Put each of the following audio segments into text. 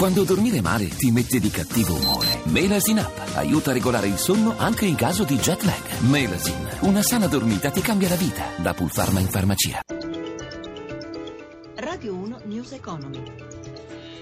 Quando dormire male ti mette di cattivo umore. Melasin Up aiuta a regolare il sonno anche in caso di jet lag. Melasin, una sana dormita ti cambia la vita. Da Pulpharma in farmacia. Radio 1 News Economy.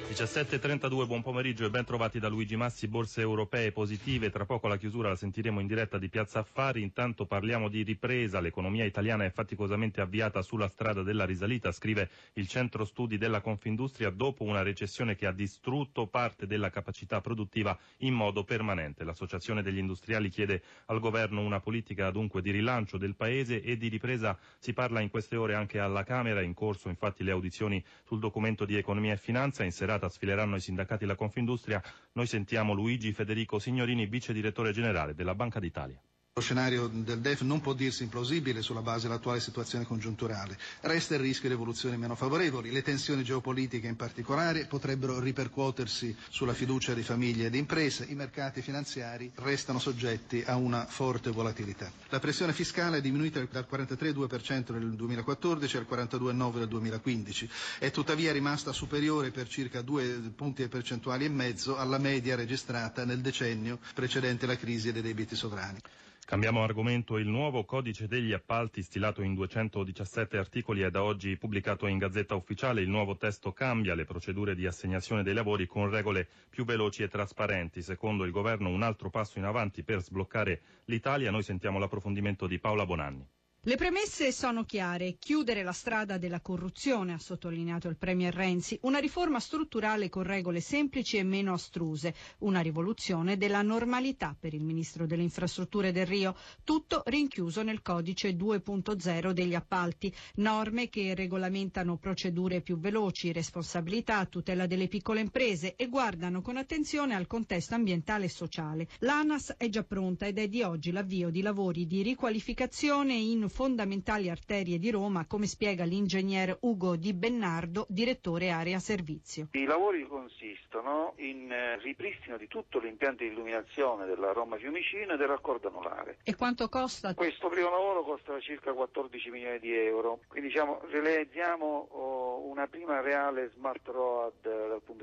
17.32, buon pomeriggio e ben trovati da Luigi Massi, borse europee positive, tra poco la chiusura la sentiremo in diretta di Piazza Affari, intanto parliamo di ripresa, l'economia italiana è faticosamente avviata sulla strada della risalita, scrive il centro studi della Confindustria, dopo una recessione che ha distrutto parte della capacità produttiva in modo permanente. L'associazione degli industriali chiede al governo una politica dunque di rilancio del paese e di ripresa. Si parla in queste ore anche alla Camera, in corso infatti le audizioni sul documento di economia e finanza, in serata sfileranno i sindacati della Confindustria, noi sentiamo Luigi Federico Signorini, vice direttore generale della Banca d'Italia. Lo scenario del DEF non può dirsi implausibile sulla base dell'attuale situazione congiunturale. Resta il rischio di evoluzioni meno favorevoli. Le tensioni geopolitiche in particolare potrebbero ripercuotersi sulla fiducia di famiglie e di imprese. I mercati finanziari restano soggetti a una forte volatilità. La pressione fiscale è diminuita dal 43,2% nel 2014 al 42,9% nel 2015. È tuttavia rimasta superiore per circa due punti percentuali e mezzo alla media registrata nel decennio precedente la crisi dei debiti sovrani. Cambiamo argomento. Il nuovo codice degli appalti, stilato in 217 articoli, è da oggi pubblicato in Gazzetta Ufficiale. Il nuovo testo cambia le procedure di assegnazione dei lavori con regole più veloci e trasparenti. Secondo il governo un altro passo in avanti per sbloccare l'Italia. Noi sentiamo l'approfondimento di Paola Bonanni. Le premesse sono chiare. Chiudere la strada della corruzione, ha sottolineato il Premier Renzi, una riforma strutturale con regole semplici e meno astruse, una rivoluzione della normalità per il Ministro delle Infrastrutture del Rio, tutto rinchiuso nel codice 2.0 degli appalti, norme che regolamentano procedure più veloci, responsabilità, tutela delle piccole imprese e guardano con attenzione al contesto ambientale e sociale. L'ANAS è già pronta ed è di oggi l'avvio di lavori di riqualificazione in fondamentali arterie di Roma, come spiega l'ingegner Ugo Di Bennardo, direttore area servizio. I lavori consistono in eh, ripristino di tutto l'impianto di illuminazione della Roma Fiumicino e del raccordo anulare. E quanto costa? Questo primo lavoro costa circa 14 milioni di euro, quindi diciamo realizziamo oh, una prima reale smart road dal punto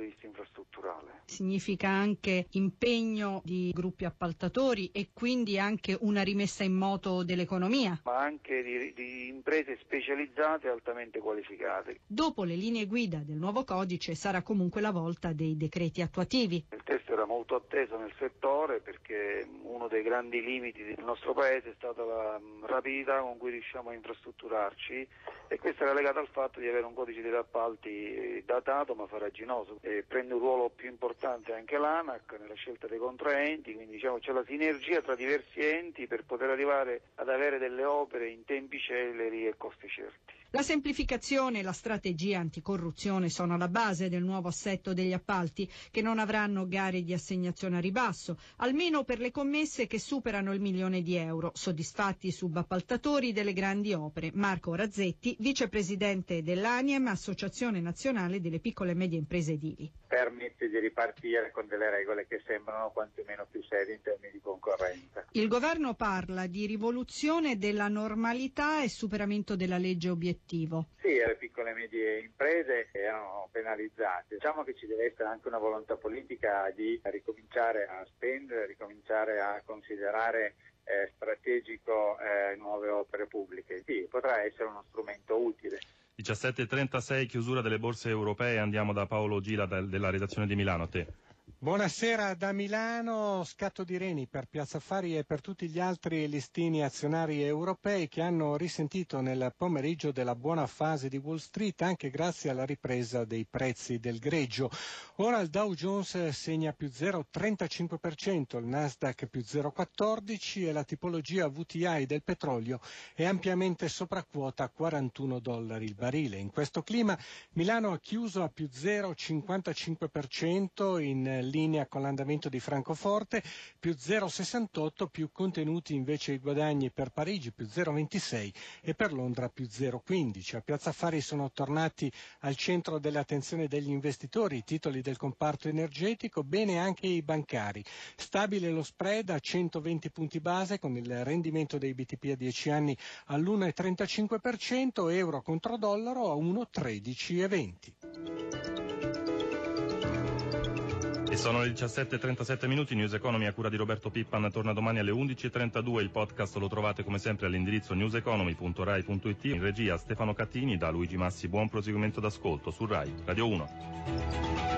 infrastrutturale. Significa anche impegno di gruppi appaltatori e quindi anche una rimessa in moto dell'economia? Ma anche di, di imprese specializzate altamente qualificate. Dopo le linee guida del nuovo codice sarà comunque la volta dei decreti attuativi. Il testo era molto atteso nel settore perché uno dei grandi limiti del nostro paese è stata la rapidità con cui riusciamo a infrastrutturarci e questo era legato al fatto di avere un codice degli appalti datato ma faraginoso. Prende un ruolo più importante anche l'ANAC nella scelta dei contraenti, quindi diciamo c'è la sinergia tra diversi enti per poter arrivare ad avere delle opere in tempi celeri e costi certi. La semplificazione e la strategia anticorruzione sono alla base del nuovo assetto degli appalti, che non avranno gare di assegnazione a ribasso, almeno per le commesse che superano il milione di euro, soddisfatti i subappaltatori delle grandi opere. Marco Razzetti, vicepresidente dell'ANIEM, Associazione Nazionale delle Piccole e Medie Imprese Edili. Permette di ripartire con delle regole che sembrano quantomeno più serie in termini di concorrenza. Il governo parla di rivoluzione della normalità e superamento della legge obiettivo. Sì, le piccole e medie imprese erano penalizzate. Diciamo che ci deve essere anche una volontà politica di ricominciare a spendere, ricominciare a considerare eh, strategico eh, nuove opere pubbliche. Sì, potrà essere uno strumento utile. 17.36, chiusura delle borse europee, andiamo da Paolo Gila della redazione di Milano. A te. Buonasera da Milano, scatto di reni per Piazza Affari e per tutti gli altri listini azionari europei che hanno risentito nel pomeriggio della buona fase di Wall Street anche grazie alla ripresa dei prezzi del greggio. Ora il Dow Jones segna più 0,35%, il Nasdaq più 0,14% e la tipologia VTI del petrolio è ampiamente sopra quota 41 dollari il barile. In questo clima Milano ha chiuso a più 0,55% in linea con l'andamento di Francoforte, più 0,68, più contenuti invece i guadagni per Parigi, più 0,26 e per Londra più 0,15. A Piazza Affari sono tornati al centro dell'attenzione degli investitori i titoli del comparto energetico, bene anche i bancari. Stabile lo spread a 120 punti base con il rendimento dei BTP a 10 anni all'1,35%, euro contro dollaro a 1,13,20. E sono le 17.37 minuti, News Economy a cura di Roberto Pippan torna domani alle 11.32, il podcast lo trovate come sempre all'indirizzo newseconomy.rai.it, in regia Stefano Cattini, da Luigi Massi, buon proseguimento d'ascolto su Rai Radio 1.